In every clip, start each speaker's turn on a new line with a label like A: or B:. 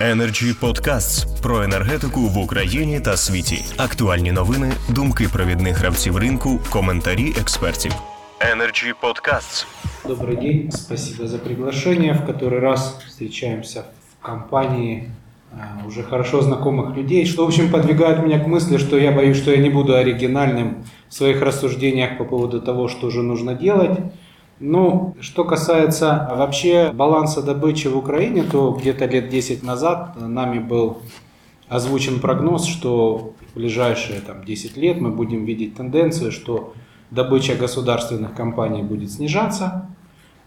A: Energy Podcasts про енергетику в Україні та світі. Актуальні новини, думки провідних гравців ринку, коментарі експертів. Energy Podcasts.
B: Добрый день, спасибо за приглашение. В который раз встречаемся в компании э, уже хорошо знакомых людей, что, в общем, подвигает меня к мысли, что я боюсь, что я не буду оригинальным в своих рассуждениях по поводу того, что же нужно делать. Ну, что касается вообще баланса добычи в Украине, то где-то лет 10 назад нами был озвучен прогноз, что в ближайшие там, 10 лет мы будем видеть тенденцию, что добыча государственных компаний будет снижаться,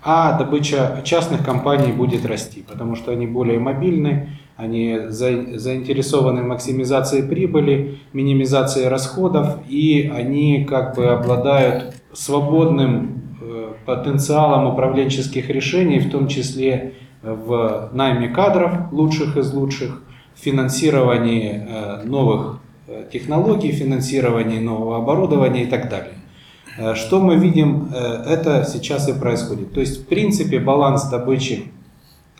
B: а добыча частных компаний будет расти, потому что они более мобильны, они за- заинтересованы в максимизации прибыли, минимизации расходов, и они как бы обладают свободным потенциалом управленческих решений, в том числе в найме кадров, лучших из лучших, финансировании э, новых э, технологий, финансировании нового оборудования и так далее. Э, Что мы видим, э, это сейчас и происходит. То есть, в принципе, баланс добычи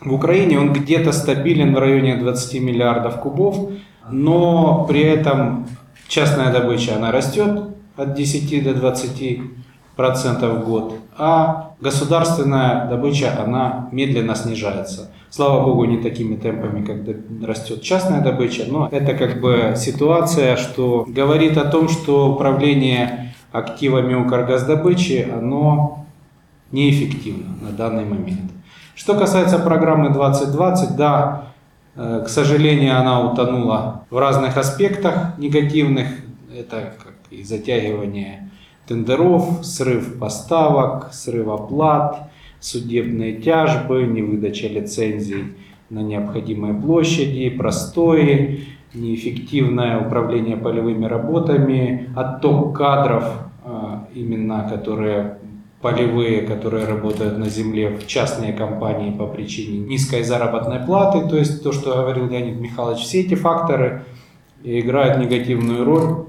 B: в Украине, он где-то стабилен в районе 20 миллиардов кубов, но при этом частная добыча, она растет от 10 до 20 процентов в год, а государственная добыча, она медленно снижается. Слава богу, не такими темпами, как растет частная добыча, но это как бы ситуация, что говорит о том, что управление активами Укргаздобычи, оно неэффективно на данный момент. Что касается программы 2020, да, э, к сожалению, она утонула в разных аспектах негативных. Это как и затягивание тендеров, срыв поставок, срыв оплат, судебные тяжбы, невыдача лицензий на необходимые площади, простои, неэффективное управление полевыми работами, отток кадров, а, именно которые полевые, которые работают на земле в частные компании по причине низкой заработной платы, то есть то, что говорил Леонид Михайлович, все эти факторы играют негативную роль.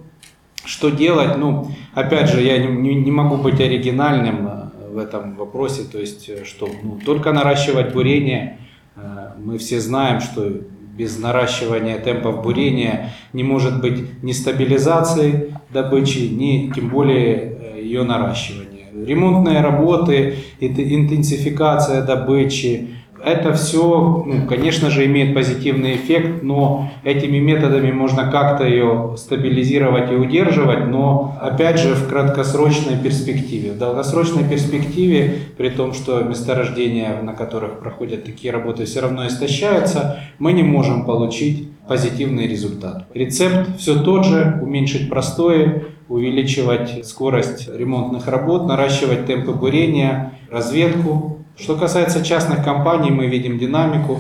B: Что делать? Ну, опять же, я не, не- могу быть оригинальным э, в этом вопросе, то есть, э, что ну, только наращивать бурение, э, мы все знаем, что без наращивания темпов бурения не может быть ни стабилизации добычи, ни тем более ее наращивания. Ремонтные работы, интенсификация добычи, это все, ну, конечно же, имеет позитивный эффект, но этими методами можно как-то ее стабилизировать и удерживать, но опять же в краткосрочной перспективе. В долгосрочной перспективе, при том, что месторождения, на которых проходят такие работы, все равно истощаются, мы не можем получить позитивный результат. Рецепт все тот же, уменьшить простои, увеличивать скорость ремонтных работ, наращивать темпы бурения, разведку. Что касается частных компаний, мы видим динамику,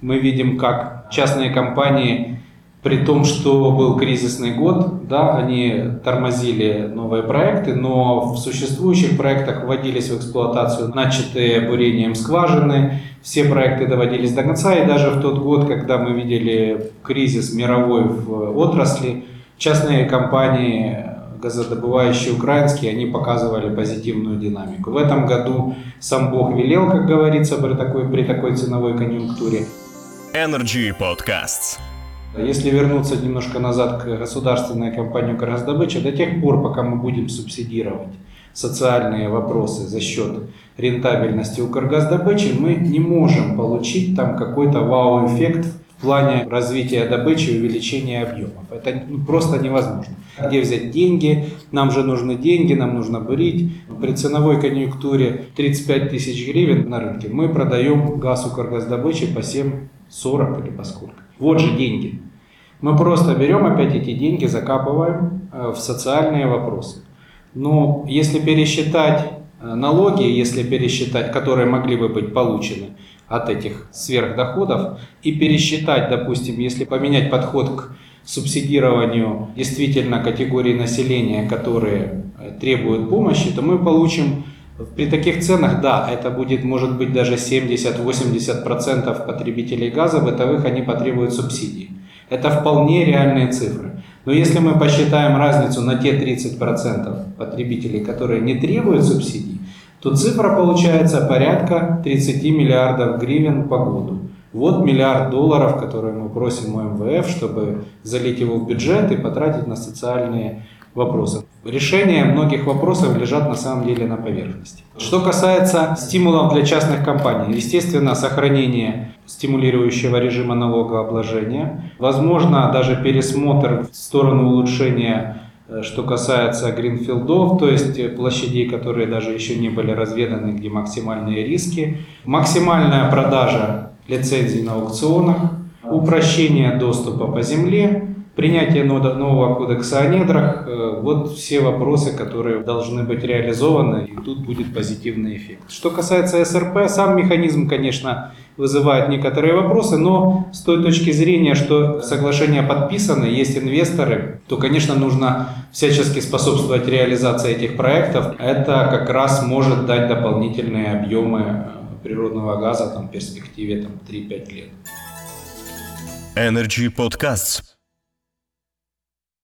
B: мы видим, как частные компании, при том, что был кризисный год, да, они тормозили новые проекты, но в существующих проектах вводились в эксплуатацию начатые бурением скважины, все проекты доводились до конца, и даже в тот год, когда мы видели кризис мировой в отрасли, частные компании, газодобывающие украинские, они показывали позитивную динамику. В этом году сам Бог велел, как говорится, при такой, при такой ценовой конъюнктуре.
A: Energy Podcasts.
B: Если вернуться немножко назад к государственной компании «Укргаздобыча», до тех пор, пока мы будем субсидировать социальные вопросы за счет рентабельности Укргаздобычи, мы не можем получить там какой-то вау-эффект в плане развития добычи и увеличения объемов. Это ну, просто невозможно. Где взять деньги? Нам же нужны деньги, нам нужно бурить. При ценовой конъюнктуре 35 тысяч гривен на рынке мы продаем газ Укргаздобычи по 7,40 или по сколько. Вот же деньги. Мы просто берем опять эти деньги, закапываем э, в социальные вопросы. Но если пересчитать э, налоги, если пересчитать, которые могли бы быть получены от этих сверхдоходов, и пересчитать, допустим, если поменять подход к субсидированию действительно категории населения, которые э, требуют помощи, то мы получим при таких ценах, да, это будет, может быть, даже 70-80% потребителей газа бытовых, они потребуют субсидий. Это вполне реальные цифры. Но если мы посчитаем разницу на те 30% потребителей, которые не требуют субсидий, то цифра получается порядка 30 миллиардов гривен по году. Вот миллиард долларов, которые мы просим у МВФ, чтобы залить его в бюджет и потратить на социальные вопросы. Решения многих вопросов лежат на самом деле на поверхности. Что касается стимулов для частных компаний, естественно, сохранение стимулирующего режима налогообложения, возможно, даже пересмотр в сторону улучшения что касается гринфилдов, то есть площадей, которые даже еще не были разведаны, где максимальные риски, максимальная продажа лицензий на аукционах, упрощение доступа по земле, принятие нового кодекса о недрах, э, вот все вопросы, которые должны быть реализованы, и тут будет позитивный эффект. Что касается СРП, сам механизм, конечно, вызывает некоторые вопросы, но с той точки зрения, что соглашения подписаны, есть инвесторы, то, конечно, нужно всячески способствовать реализации этих проектов. Это как раз может дать дополнительные объемы э, природного газа там, в перспективе там, 3-5 лет.
A: Energy Podcasts